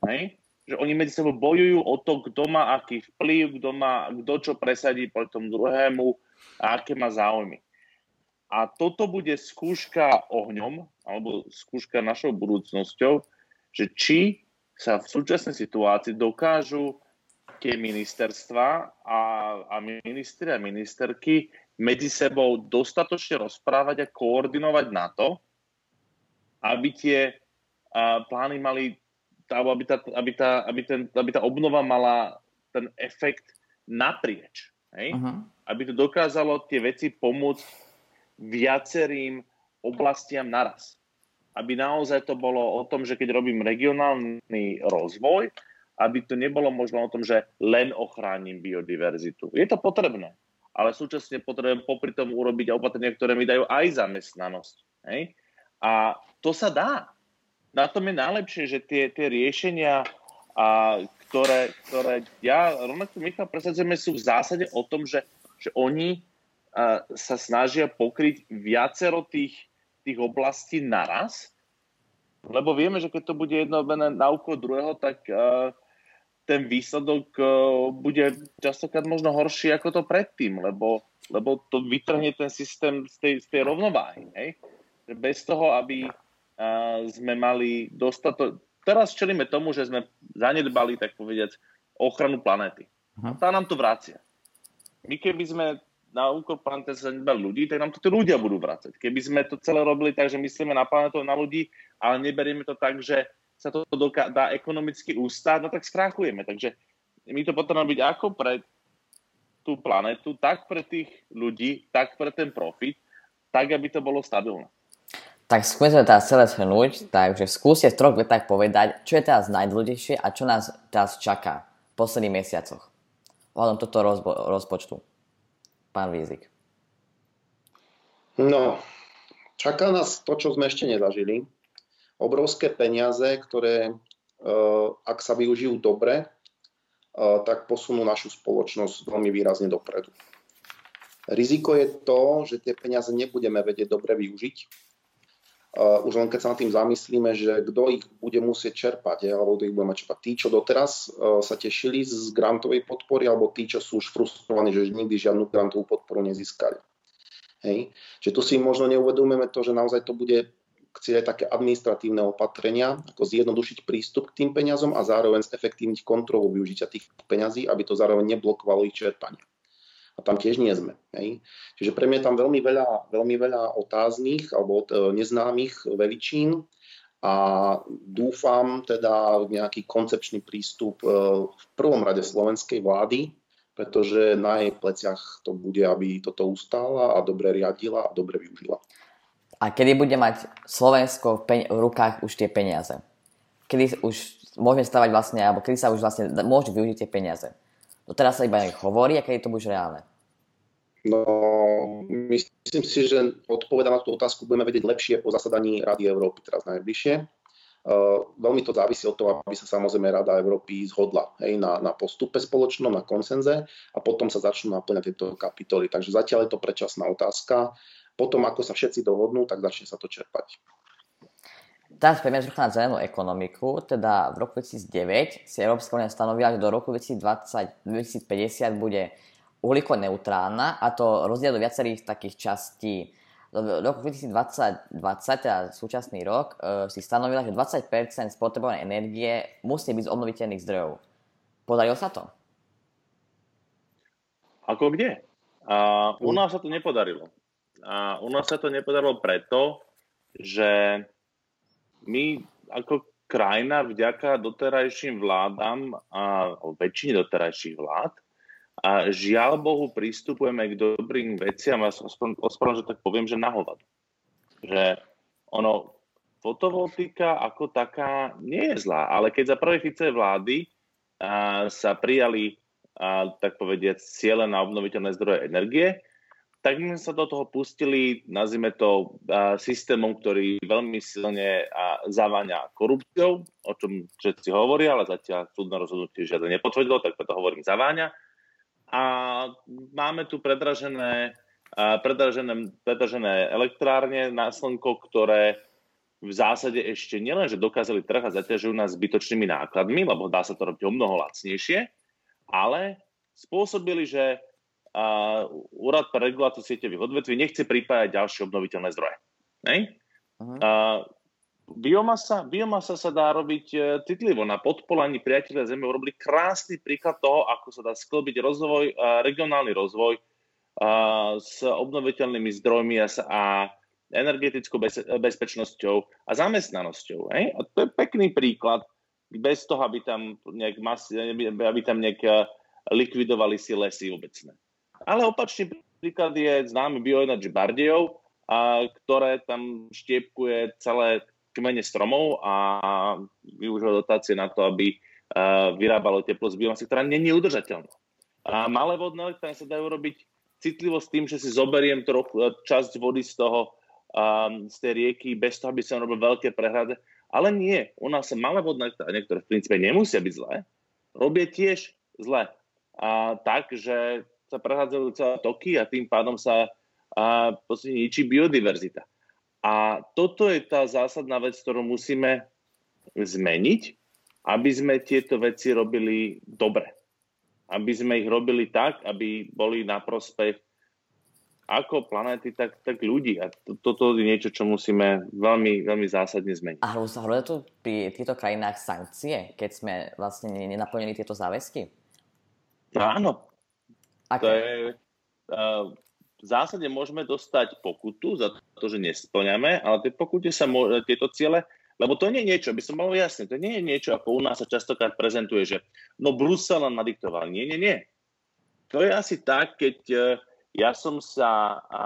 Hej? Že oni medzi sebou bojujú o to, kto má aký vplyv, kto, má, kto čo presadí proti tomu druhému a aké má záujmy. A toto bude skúška ohňom, alebo skúška našou budúcnosťou, že či sa v súčasnej situácii dokážu tie ministerstva a, a ministri a ministerky medzi sebou dostatočne rozprávať a koordinovať na to, aby tie a, plány mali, aby tá, aby, tá, aby, ten, aby tá obnova mala ten efekt naprieč. Hej? Uh-huh. Aby to dokázalo tie veci pomôcť viacerým oblastiam naraz. Aby naozaj to bolo o tom, že keď robím regionálny rozvoj, aby to nebolo možno o tom, že len ochránim biodiverzitu. Je to potrebné, ale súčasne potrebujem popri tom urobiť opatrenia, ktoré mi dajú aj zamestnanosť. Hej? A to sa dá. Na tom je najlepšie, že tie, tie riešenia, a, ktoré, ktoré ja, rovnako Michal, presadzujeme, sú v zásade o tom, že, že oni sa snažia pokryť viacero tých, tých oblastí naraz, lebo vieme, že keď to bude jedno na úkol druhého, tak uh, ten výsledok uh, bude častokrát možno horší ako to predtým, lebo, lebo to vytrhne ten systém z tej, z tej rovnováhy. Hej? Bez toho, aby sme mali dostatok... Teraz čelíme tomu, že sme zanedbali, tak povediať, ochranu planéty. A tá nám to vracia. My keby sme na úkor planety sa ľudí, tak nám to tí ľudia budú vrácať. Keby sme to celé robili tak, že myslíme na planetu, na ľudí, ale neberieme to tak, že sa to doká- dá ekonomicky ústať, no tak skrachujeme. Takže my to potrebujeme byť ako pre tú planetu, tak pre tých ľudí, tak pre ten profit, tak, aby to bolo stabilné. Tak skúsme teraz celé shrnúť, takže skúste v troch vetách povedať, čo je teraz najdôležitejšie a čo nás teraz čaká v posledných mesiacoch. Ohľadom toto rozbo- rozpočtu. Pán Vízik. No, čaká nás to, čo sme ešte nezažili. Obrovské peniaze, ktoré, eh, ak sa využijú dobre, eh, tak posunú našu spoločnosť veľmi výrazne dopredu. Riziko je to, že tie peniaze nebudeme vedieť dobre využiť už len keď sa nad tým zamyslíme, že kto ich bude musieť čerpať, je, alebo kto ich bude mať čerpať. Tí, čo doteraz uh, sa tešili z grantovej podpory, alebo tí, čo sú už frustrovaní, že nikdy žiadnu grantovú podporu nezískali. Hej. Čiže tu si možno neuvedomujeme to, že naozaj to bude chcieť aj také administratívne opatrenia, ako zjednodušiť prístup k tým peniazom a zároveň zefektívniť kontrolu využitia tých peňazí, aby to zároveň neblokovalo ich čerpanie a tam tiež nie sme. Hej. Čiže pre mňa je tam veľmi veľa, veľmi veľa otáznych alebo e, neznámych veličín a dúfam teda nejaký koncepčný prístup e, v prvom rade slovenskej vlády, pretože na jej pleciach to bude, aby toto ustála a dobre riadila a dobre využila. A kedy bude mať Slovensko v, v rukách už tie peniaze? Kedy už môžeme stavať vlastne, alebo kedy sa už vlastne môže využiť tie peniaze? Doteraz sa iba hovorí a kedy to bude reálne? No, myslím si, že odpovedať na tú otázku budeme vedieť lepšie po zasadaní Rady Európy teraz najbližšie. Uh, veľmi to závisí od toho, aby sa samozrejme Rada Európy zhodla hej, na, na postupe spoločnom, na konsenze a potom sa začnú naplňať tieto kapitoly. Takže zatiaľ je to predčasná otázka. Potom, ako sa všetci dohodnú, tak začne sa to čerpať. Teraz poďme trocha na zelenú ekonomiku, teda v roku 2009 si Európska únia stanovila, že do roku 2020, 2050 bude uhlíko neutrálna a to rozdiel do viacerých takých častí. Do roku 2020, 20, teda súčasný rok, e, si stanovila, že 20% spotrebovanej energie musí byť z obnoviteľných zdrojov. Podarilo sa to? Ako kde? A u nás sa to nepodarilo. A u nás sa to nepodarilo preto, že my ako krajina vďaka doterajším vládam a väčšine doterajších vlád a žiaľ Bohu pristupujeme k dobrým veciam a ospravedlňujem, že tak poviem, že na hovado. Že ono, fotovoltika ako taká nie je zlá, ale keď za prvej Fice vlády a, sa prijali, a, tak povediať, ciele na obnoviteľné zdroje energie, tak my sme sa do toho pustili, nazvime to a, systémom, ktorý veľmi silne a, zaváňa korupciou, o čom všetci hovoria, ale zatiaľ súdne rozhodnutie žiadne nepotvrdilo, tak preto hovorím zaváňa. A máme tu predražené, predražené, predražené elektrárne na slnko, ktoré v zásade ešte nielen, že dokázali trh a zaťažujú nás zbytočnými nákladmi, lebo dá sa to robiť o mnoho lacnejšie, ale spôsobili, že uh, Úrad pre reguláciu sieťových odvetví nechce pripájať ďalšie obnoviteľné zdroje. Uh-huh. Uh, Biomasa, biomasa sa dá robiť e, citlivo. Na podpolaní priateľe Zeme urobili krásny príklad toho, ako sa dá sklbiť rozvoj, regionálny rozvoj s obnoviteľnými zdrojmi a energetickou bezpečnosťou a zamestnanosťou. Hej? A to je pekný príklad, bez toho, aby tam nejak, mas, aby tam nejak e, likvidovali si lesy obecné. Ale opačný príklad je známy Bioenergy Bardejov, a ktoré tam štiepkuje celé kmene stromov a využilo dotácie na to, aby vyrábalo teplo z biomasy, ktorá je udržateľná. A malé vodné elektrárne sa dajú robiť citlivo s tým, že si zoberiem trochu e, časť vody z toho, z tej rieky, bez toho, aby som robil veľké prehrade. Ale nie, u nás sa malé vodné elektrárne, ktoré v princípe nemusia byť zlé, robia tiež zle. A tak, že sa prehádzajú celé toky a tým pádom sa a, ničí biodiverzita. A toto je tá zásadná vec, ktorú musíme zmeniť, aby sme tieto veci robili dobre. Aby sme ich robili tak, aby boli na prospech ako planéty, tak, tak ľudí. A to, toto je niečo, čo musíme veľmi, veľmi zásadne zmeniť. A hľadia tu pri týchto krajinách sankcie, keď sme vlastne nenaplnili tieto záväzky? Áno. Aké? To je, uh, v zásade môžeme dostať pokutu za to, že nesplňame, ale tie pokute sa môže, tieto ciele, lebo to nie je niečo, by som mal jasné, to nie je niečo, ako u nás sa častokrát prezentuje, že no Brusel nám nadiktoval. Nie, nie, nie. To je asi tak, keď e, ja som sa, a,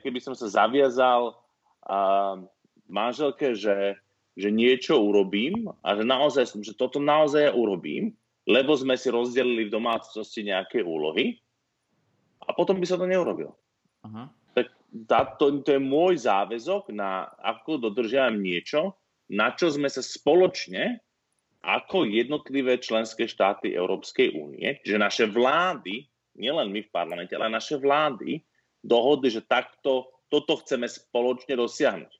keby som sa zaviazal a, manželke, že, že niečo urobím a že naozaj, že toto naozaj urobím, lebo sme si rozdelili v domácnosti nejaké úlohy a potom by sa to neurobil. Uh-huh. Tak tá, to, to je môj záväzok na ako dodržiavam niečo, na čo sme sa spoločne ako jednotlivé členské štáty Európskej únie, že naše vlády, nielen my v parlamente, ale naše vlády dohodli, že takto, toto chceme spoločne dosiahnuť.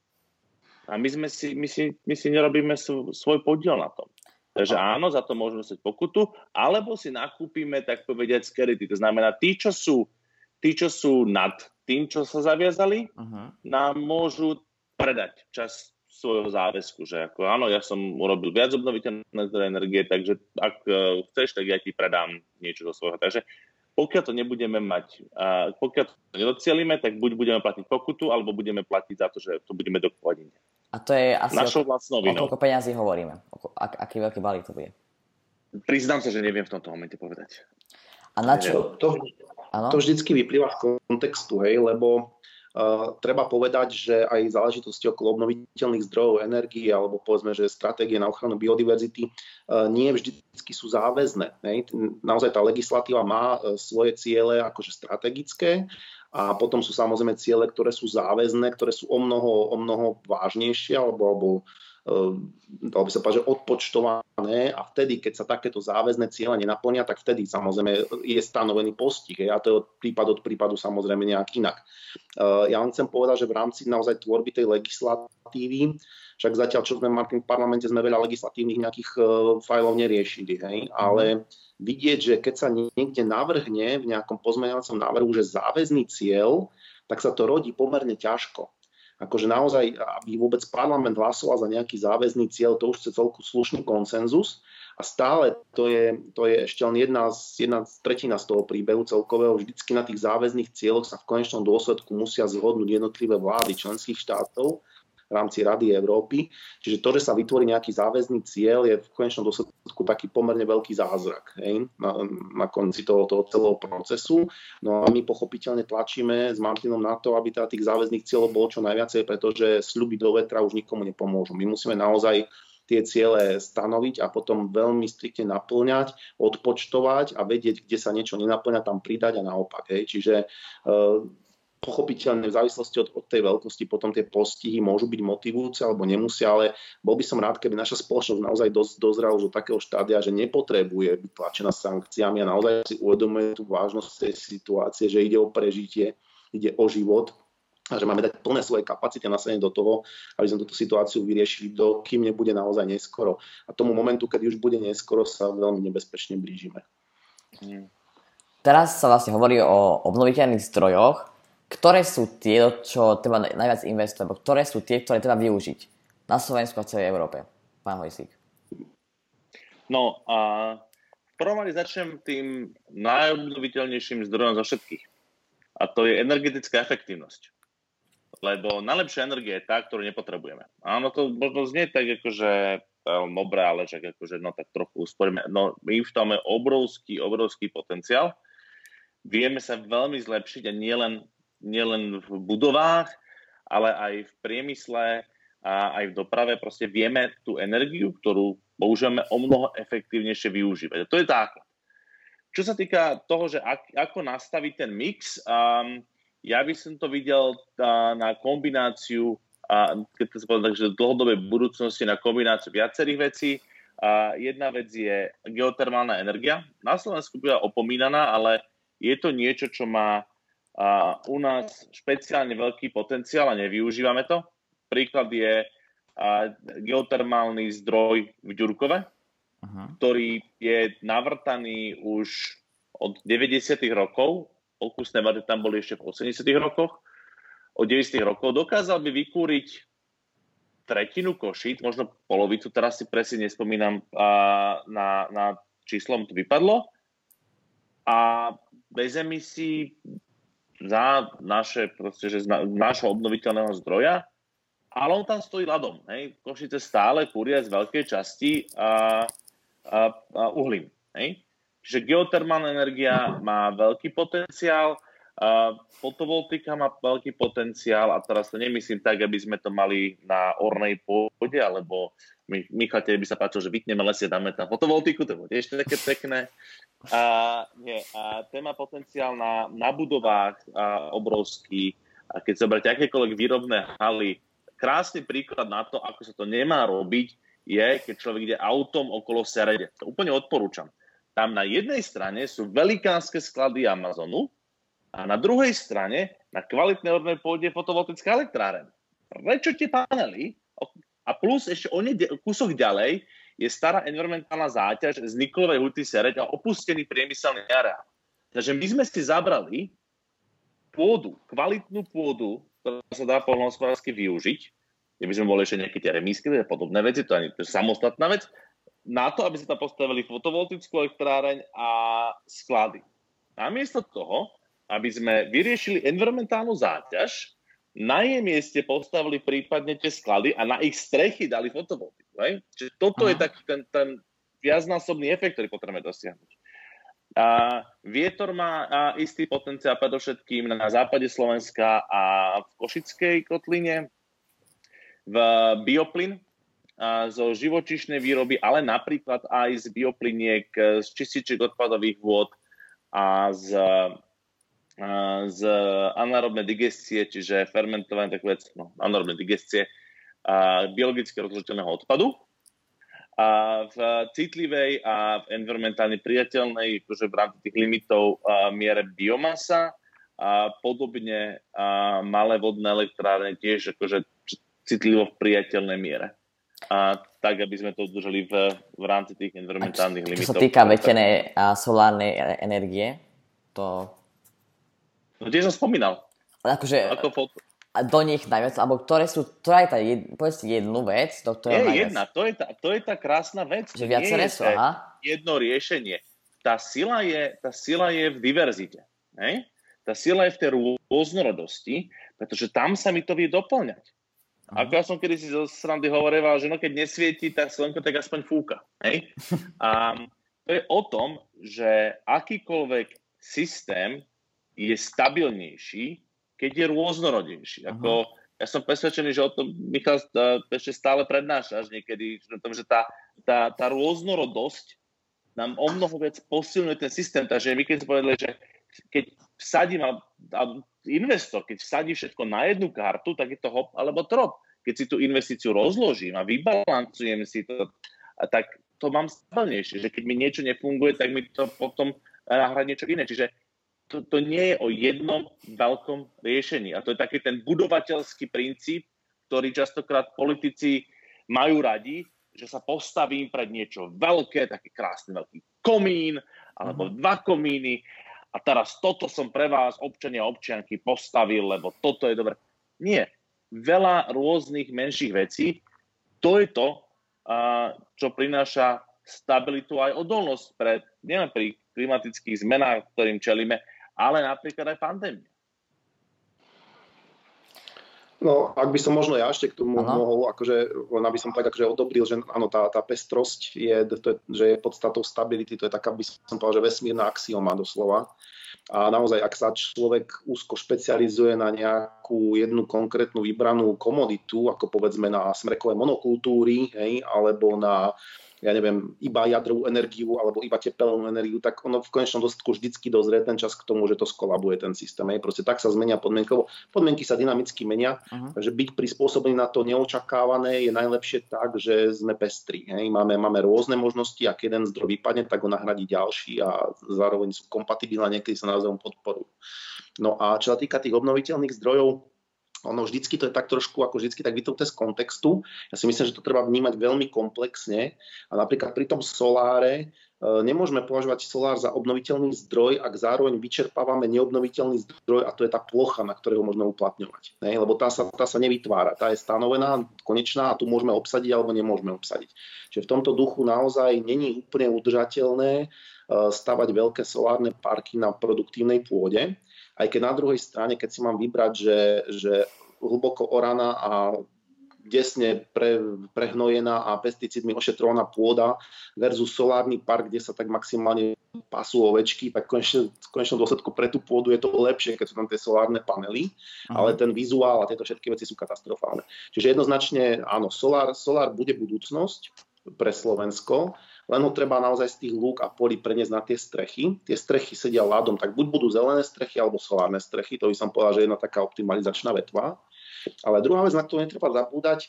A my, sme si, my, si, my si nerobíme svoj podiel na tom. Takže áno, za to môžeme dostať pokutu, alebo si nakúpime, tak povediať, skerity. To znamená, tí, čo sú, tí, čo sú nad tým, čo sa zaviazali, uh-huh. nám môžu predať čas svojho záväzku, že ako áno, ja som urobil viac obnoviteľné zdroje energie, takže ak uh, chceš, tak ja ti predám niečo zo svojho. Takže pokiaľ to nebudeme mať, uh, pokiaľ to nedocielime, tak buď budeme platiť pokutu, alebo budeme platiť za to, že to budeme dokupovať A to je asi Našou o, o koľko peniazí hovoríme? O, ak, aký veľký balík to bude? Priznám sa, že neviem v tomto momente povedať. A na čo? To, Ano? To vždycky vyplýva z kontextu, hej, lebo Uh, treba povedať, že aj záležitosti okolo obnoviteľných zdrojov energie alebo povedzme, že stratégie na ochranu biodiverzity uh, nie vždycky sú záväzné. Hej. Naozaj tá legislatíva má uh, svoje ciele akože strategické a potom sú samozrejme ciele, ktoré sú záväzné, ktoré sú o mnoho, o mnoho vážnejšie alebo, alebo dalo by sa povedať, že odpočtované a vtedy, keď sa takéto záväzné cieľe nenaplnia, tak vtedy samozrejme je stanovený postih a to je od prípadu od prípadu samozrejme nejak inak. Ehm, ja len chcem povedať, že v rámci naozaj tvorby tej legislatívy, však zatiaľ, čo sme v parlamente, sme veľa legislatívnych nejakých ehm, fajlov neriešili, hej? ale vidieť, že keď sa niekde navrhne v nejakom pozmeňovacom návrhu, že záväzný cieľ, tak sa to rodí pomerne ťažko akože naozaj, aby vôbec parlament hlasoval za nejaký záväzný cieľ, to už chce celku slušný konsenzus a stále to je, to je ešte len jedna, z, jedna tretina z toho príbehu celkového. Vždycky na tých záväzných cieľoch sa v konečnom dôsledku musia zhodnúť jednotlivé vlády členských štátov, rámci Rady Európy. Čiže to, že sa vytvorí nejaký záväzný cieľ, je v konečnom dôsledku taký pomerne veľký zázrak hej, na, na konci toho, toho celého procesu. No a my pochopiteľne tlačíme s Martinom na to, aby teda tých záväzných cieľov bolo čo najviacej, pretože sľuby do vetra už nikomu nepomôžu. My musíme naozaj tie ciele stanoviť a potom veľmi striktne naplňať, odpočtovať a vedieť, kde sa niečo nenaplňa, tam pridať a naopak. Hej. Čiže uh, pochopiteľne v závislosti od, od tej veľkosti potom tie postihy môžu byť motivujúce alebo nemusia, ale bol by som rád, keby naša spoločnosť naozaj dosť dozrela do takého štádia, že nepotrebuje byť tlačená sankciami a naozaj si uvedomuje tú vážnosť tej situácie, že ide o prežitie, ide o život a že máme dať plné svoje kapacity a nasadenie do toho, aby sme túto situáciu vyriešili, do kým nebude naozaj neskoro. A tomu momentu, kedy už bude neskoro, sa veľmi nebezpečne blížime. Teraz sa vlastne hovorí o obnoviteľných zdrojoch. Ktoré sú tie, čo treba najviac investovať, alebo ktoré sú tie, ktoré treba využiť na Slovensku a celej Európe? Pán Hojsík. No a prvom začnem tým najobnoviteľnejším zdrojom zo všetkých. A to je energetická efektívnosť lebo najlepšia energia je tá, ktorú nepotrebujeme. Áno, to možno znie tak, akože dobre, ale že akože, no tak trochu usporíme. No my v tom máme obrovský, obrovský potenciál. Vieme sa veľmi zlepšiť a nielen, nielen v budovách, ale aj v priemysle a aj v doprave. Proste vieme tú energiu, ktorú používame o mnoho efektívnejšie využívať. A to je základ. Čo sa týka toho, že ak, ako nastaviť ten mix, um, ja by som to videl na kombináciu, a keď to povedal, že v dlhodobej budúcnosti na kombináciu viacerých vecí. A jedna vec je geotermálna energia. Na Slovensku byla opomínaná, ale je to niečo, čo má a u nás špeciálne veľký potenciál a nevyužívame to. Príklad je geotermálny zdroj v Ďurkove, uh-huh. ktorý je navrtaný už od 90. rokov pokusné vady tam boli ešte v 80 rokoch, od 90 rokov, dokázal by vykúriť tretinu košít, možno polovicu, teraz si presne nespomínam, na, na číslom to vypadlo. A bez emisí za naše, proste, že z nášho obnoviteľného zdroja, ale on tam stojí ľadom. Hej. Košice stále kúria z veľkej časti a, a, a uhlím. Hej. Čiže geotermálna energia má veľký potenciál, uh, fotovoltika má veľký potenciál a teraz to nemyslím tak, aby sme to mali na ornej pôde, alebo my, Michal, by sa páčilo, že vytneme lesie, dáme tam fotovoltiku, to bude ešte také pekné. A, nie, a má potenciál na, na budovách a, obrovský. A keď zoberte akékoľvek výrobné haly, krásny príklad na to, ako sa to nemá robiť, je, keď človek ide autom okolo Serede. To úplne odporúčam tam na jednej strane sú velikánske sklady Amazonu a na druhej strane na kvalitnej ornej pôde fotovoltaická elektráren. Prečo tie panely a plus ešte o ne, kúsok ďalej je stará environmentálna záťaž z nikolovej huty sereď a opustený priemyselný areál. Takže my sme si zabrali pôdu, kvalitnú pôdu, ktorá sa dá polnohospodársky využiť, kde by sme boli ešte nejaké tie remísky, podobné veci, to, je samostatná vec, na to, aby sa tam postavili fotovoltickú elektráreň a sklady. Namiesto toho, aby sme vyriešili environmentálnu záťaž, na jej mieste postavili prípadne tie sklady a na ich strechy dali fotovoltiku. Hej? Čiže toto Aha. je taký ten, ten viacnásobný efekt, ktorý potrebujeme dosiahnuť. A vietor má a istý potenciál predovšetkým na západe Slovenska a v Košickej kotline. V bioplyn zo živočišnej výroby, ale napríklad aj z biopliniek, z čističiek odpadových vôd a z, z anaerobnej digestie, čiže fermentované tak vec, no, anaerobnej digestie, a biologicky rozložiteľného odpadu. A v citlivej a v environmentálne priateľnej, akože v rámci tých limitov a miere biomasa a podobne a malé vodné elektrárne tiež akože citlivo v priateľnej miere a tak, aby sme to udržali v, v rámci tých environmentálnych limitov. Čo sa týka vetenej a solárnej energie, to... No tiež som spomínal. Akože, Ako foto. a do nich najviac, alebo ktoré sú, ktorá je tá, jed, povedzte jednu vec, do ktorej je najviac. jedna, to je, tá, to je tá krásna vec. Že viaceré sú, aha. Jedno riešenie. Tá sila je, tá sila je v diverzite. Hej? Tá sila je v tej rôznorodosti, pretože tam sa mi to vie doplňať. Ako ja som kedysi zo srandy hovoril, že no keď nesvieti, tak slnko tak aspoň fúka. Hej? A to je o tom, že akýkoľvek systém je stabilnejší, keď je rôznorodejší. Ako, ja som presvedčený, že o tom Michal ešte stále prednášaš niekedy, že tá, tá, tá rôznorodosť nám o mnoho viac posilňuje ten systém. Takže my keď sme povedali, že keď vsadím, a, a investor, keď vsadí všetko na jednu kartu, tak je to hop alebo trop. Keď si tú investíciu rozložím a vybalancujem si to, a tak to mám stabilnejšie, že keď mi niečo nefunguje, tak mi to potom nahrá niečo iné. Čiže to, to nie je o jednom veľkom riešení. A to je taký ten budovateľský princíp, ktorý častokrát politici majú radi, že sa postavím pred niečo veľké, taký krásny veľký komín, alebo mhm. dva komíny a teraz toto som pre vás, občania a občianky, postavil, lebo toto je dobré. Nie. Veľa rôznych menších vecí. To je to, čo prináša stabilitu aj odolnosť pre, nielen pri klimatických zmenách, ktorým čelíme, ale napríklad aj pandémia. No, ak by som možno ja ešte k tomu ano. mohol, akože, len aby som tak akože odobril, že áno, tá, tá pestrosť je, to je, že je podstatou stability, to je taká, by som povedal, že vesmírna axioma doslova. A naozaj, ak sa človek úzko špecializuje na nejakú jednu konkrétnu vybranú komoditu, ako povedzme na smrekové monokultúry, hej, alebo na ja neviem, iba jadrovú energiu alebo iba tepelnú energiu, tak ono v konečnom dôsledku vždycky dozrie ten čas k tomu, že to skolabuje ten systém. Hej. Proste tak sa zmenia podmienky, podmienky sa dynamicky menia, uh-huh. takže byť prispôsobený na to neočakávané je najlepšie tak, že sme pestri. Hej. Máme, máme rôzne možnosti, ak jeden zdroj vypadne, tak ho nahradí ďalší a zároveň sú kompatibilné, niekedy sa navzájom podporujú. No a čo sa týka tých obnoviteľných zdrojov, ono vždycky to je tak trošku, ako vždycky tak vytouté z kontextu. Ja si myslím, že to treba vnímať veľmi komplexne a napríklad pri tom soláre e, nemôžeme považovať solár za obnoviteľný zdroj, ak zároveň vyčerpávame neobnoviteľný zdroj a to je tá plocha, na ktorého môžeme uplatňovať. Ne? Lebo tá sa, tá sa nevytvára, tá je stanovená, konečná a tu môžeme obsadiť alebo nemôžeme obsadiť. Čiže v tomto duchu naozaj není úplne udržateľné e, stavať veľké solárne parky na produktívnej pôde. Aj keď na druhej strane, keď si mám vybrať, že, že hlboko oraná a desne pre, prehnojená a pesticídmi ošetrovaná pôda versus solárny park, kde sa tak maximálne pasú ovečky, tak konečne, v konečnom dôsledku pre tú pôdu je to lepšie, keď sú tam tie solárne panely, uh-huh. ale ten vizuál a tieto všetky veci sú katastrofálne. Čiže jednoznačne áno, solár, solár bude budúcnosť pre Slovensko, len ho treba naozaj z tých lúk a polí preniesť na tie strechy. Tie strechy sedia ľadom, tak buď budú zelené strechy alebo solárne strechy, to by som povedal, že je jedna taká optimalizačná vetva. Ale druhá vec, na ktorú netreba zabúdať, e,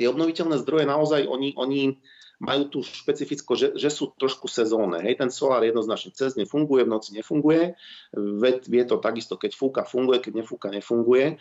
tie obnoviteľné zdroje naozaj, oni, oni majú tú špecificko, že, že sú trošku sezónne. Hej, ten solár jednoznačne cez deň funguje, v noci nefunguje. Vie to takisto, keď fúka, funguje, keď nefúka, nefunguje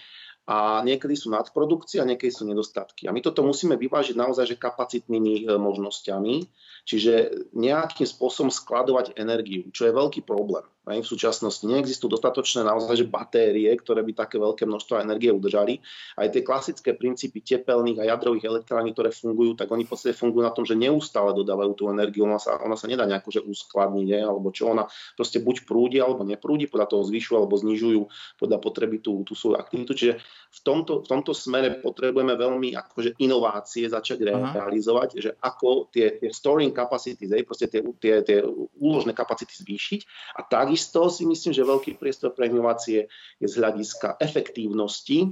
a niekedy sú nadprodukcie a niekedy sú nedostatky. A my toto musíme vyvážiť naozaj že kapacitnými e, možnosťami, čiže nejakým spôsobom skladovať energiu, čo je veľký problém. V súčasnosti neexistujú dostatočné naozaj že batérie, ktoré by také veľké množstvo energie udržali. Aj tie klasické princípy tepelných a jadrových elektrární, ktoré fungujú, tak oni v podstate fungujú na tom, že neustále dodávajú tú energiu. Ona sa, ona sa nedá nejako že uskladniť, ne? alebo čo ona proste buď prúdi alebo neprúdi, podľa toho zvyšujú alebo znižujú podľa potreby tú, tú svoju aktivitu. Čiže v tomto, v tomto smere potrebujeme veľmi akože inovácie začať Aha. realizovať, že ako tie, tie storing capacity, proste tie, tie, tie úložné kapacity zvýšiť a tak Takisto si myslím, že veľký priestor pre inovácie je z hľadiska efektívnosti e,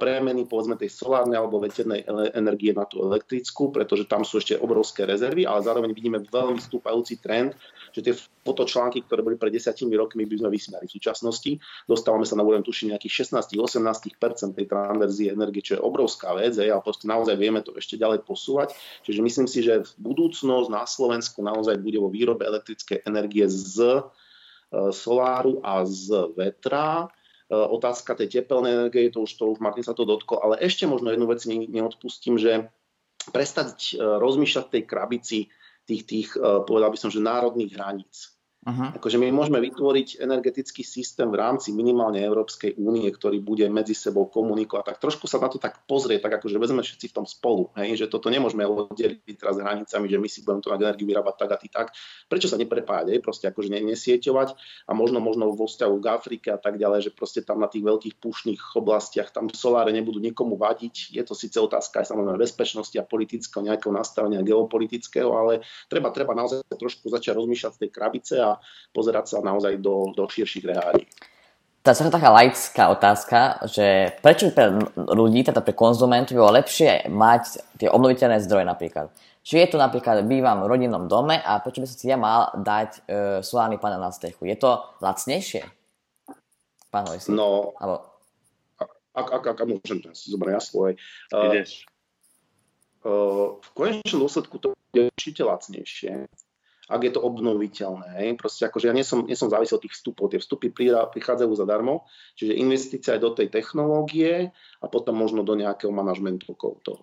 premeny povedzme tej solárnej alebo veternej energie na tú elektrickú, pretože tam sú ešte obrovské rezervy, ale zároveň vidíme veľmi stúpajúci trend, že tie fotočlánky, ktoré boli pred desiatimi rokmi, by sme vysmiali v súčasnosti. Dostávame sa na úroveň tuším nejakých 16-18 tej transverzie energie, čo je obrovská vec, a proste naozaj vieme to ešte ďalej posúvať. Čiže myslím si, že v budúcnosť na Slovensku naozaj bude vo výrobe elektrickej energie z E, soláru a z vetra. E, otázka tej tepelnej energie, to už, to už Martin sa to dotkol, ale ešte možno jednu vec neodpustím, že prestať e, rozmýšľať tej krabici tých, tých povedal by som, že národných hraníc. Uh-huh. Akože my môžeme vytvoriť energetický systém v rámci minimálne Európskej únie, ktorý bude medzi sebou komunikovať. Tak trošku sa na to tak pozrieť, tak akože vezme všetci v tom spolu. Hej? Že toto nemôžeme oddeliť teraz hranicami, že my si budeme tu energiu vyrábať tak a ty tak. Prečo sa neprepájať? Hej? Proste akože nesieťovať a možno, možno vo vzťahu k Afrike a tak ďalej, že proste tam na tých veľkých pušných oblastiach tam soláre nebudú nikomu vadiť. Je to síce otázka aj samozrejme bezpečnosti a politického nejakého nastavenia geopolitického, ale treba, treba naozaj trošku začať rozmýšľať z tej krabice a pozerať sa naozaj do, do širších reálí. Tá je taká laická otázka, že prečo pre ľudí, teda pre konzumentov, je lepšie mať tie obnoviteľné zdroje napríklad. Či je to napríklad, bývam v rodinnom dome a prečo by som si ja mal dať e, solárny panel na strechu? Je to lacnejšie? Pán Hojsi? No, Alebo... ak, ak, ak, ak môžem zobrať ja svoje. Uh, uh, v konečnom dôsledku to je určite lacnejšie ak je to obnoviteľné. Hej. Proste akože ja nie som, nie som závislý od tých vstupov. Tie vstupy prichádzajú zadarmo, čiže investícia aj do tej technológie a potom možno do nejakého manažmentu okolo toho.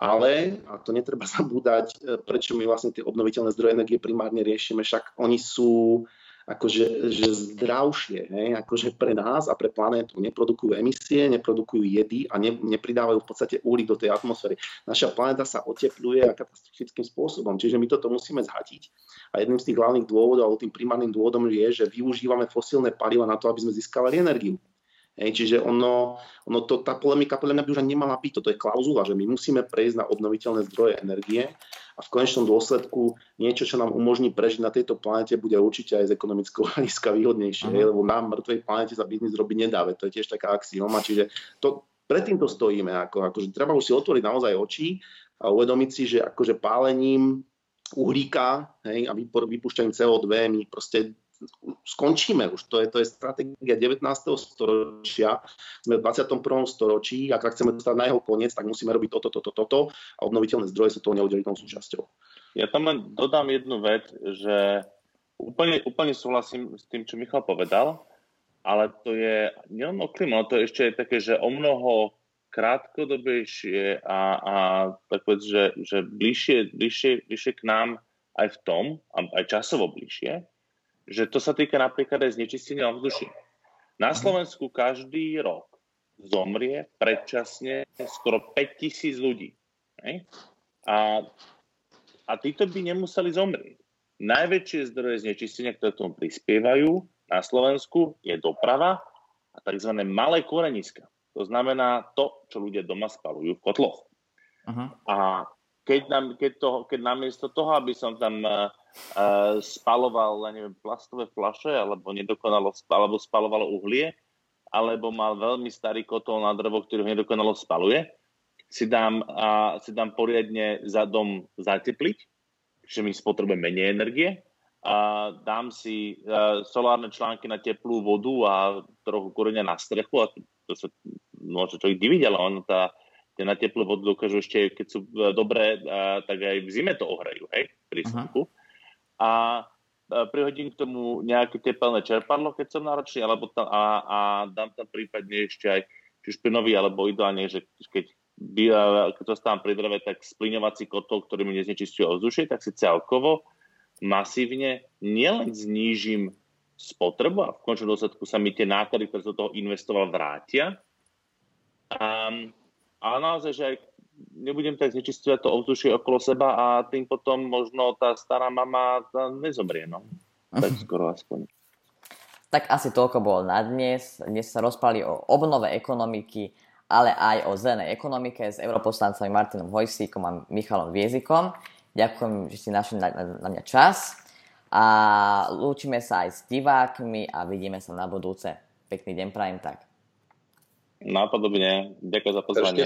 Ale, a to netreba zabúdať, e, prečo my vlastne tie obnoviteľné zdroje energie primárne riešime, však oni sú akože že zdravšie, hej? akože pre nás a pre planétu neprodukujú emisie, neprodukujú jedy a ne, nepridávajú v podstate uhlík do tej atmosféry. Naša planéta sa otepluje katastrofickým spôsobom, čiže my toto musíme zhatiť. A jedným z tých hlavných dôvodov, alebo tým primárnym dôvodom je, že využívame fosílne paliva na to, aby sme získavali energiu. Hej, čiže ono, ono to, tá polemika podľa mňa by už nemala byť. Toto je klauzula, že my musíme prejsť na obnoviteľné zdroje energie a v konečnom dôsledku niečo, čo nám umožní prežiť na tejto planete, bude určite aj z ekonomického hľadiska výhodnejšie, uh-huh. lebo nám mŕtvej planete sa biznis robiť nedá, to je tiež taká axioma, čiže to, predtým to stojíme, ako, akože treba už si otvoriť naozaj oči a uvedomiť si, že akože pálením uhlíka hej, a vypúšťaním CO2 my proste skončíme už. To je, to je stratégia 19. storočia. Sme v 21. storočí a ak chceme dostať na jeho koniec, tak musíme robiť toto, toto, toto a obnoviteľné zdroje sú toho neoddeliteľnou súčasťou. Ja tam len dodám jednu vec, že úplne, úplne súhlasím s tým, čo Michal povedal, ale to je nielen o klima, to je ešte také, že o mnoho krátkodobejšie a, a tak povedz, že, že bližšie, bližšie, bližšie k nám aj v tom, aj časovo bližšie, že to sa týka napríklad aj znečistenia ovzduší. Na Slovensku každý rok zomrie predčasne skoro 5000 ľudí. A, a títo by nemuseli zomrieť. Najväčšie zdroje znečistenia, ktoré tomu prispievajú na Slovensku, je doprava a tzv. malé koreniska. To znamená to, čo ľudia doma spalujú v kotloch. Uh-huh. A keď, nám, keď, to, keď namiesto toho, aby som tam uh, spaloval, ja neviem, plastové flaše, alebo nedokonalo, alebo spalovalo uhlie, alebo mal veľmi starý kotol na drevo, ktorý ho nedokonalo spaluje, si dám, a, si dám poriadne za dom zatepliť, že mi spotrebuje menej energie, a dám si a, solárne články na teplú vodu a trochu korenia na strechu a to sa môže človek diviť, ale on tá, tie na teplú vodu dokážu ešte, keď sú e, dobré, a, tak aj v zime to ohrajú, hej, pri uh-huh a prihodím k tomu nejaké tepelné čerpadlo, keď som náročný, alebo tam, a, a dám tam prípadne ešte aj či už plynový, alebo ideálne, že keď, keď stávam pri dreve, tak splňovací kotol, ktorý mi neznečistuje ovzdušie, tak si celkovo masívne nielen znížim spotrebu a v končnom dôsledku sa mi tie náklady, ktoré som toho investoval, vrátia. Um, ale naozaj, že aj nebudem tak znečistovať to ovzdušie okolo seba a tým potom možno tá stará mama nezomrie, no. Tak mhm. skoro aspoň. Tak asi toľko bolo na dnes. Dnes sa rozprávali o obnove ekonomiky, ale aj o zelenej ekonomike s europoslancami Martinom Hojsíkom a Michalom Viezikom. Ďakujem, že ste našli na, na, na mňa čas. A lúčime sa aj s divákmi a vidíme sa na budúce. Pekný deň prajem tak. Napodobne. Ďakujem za pozvanie.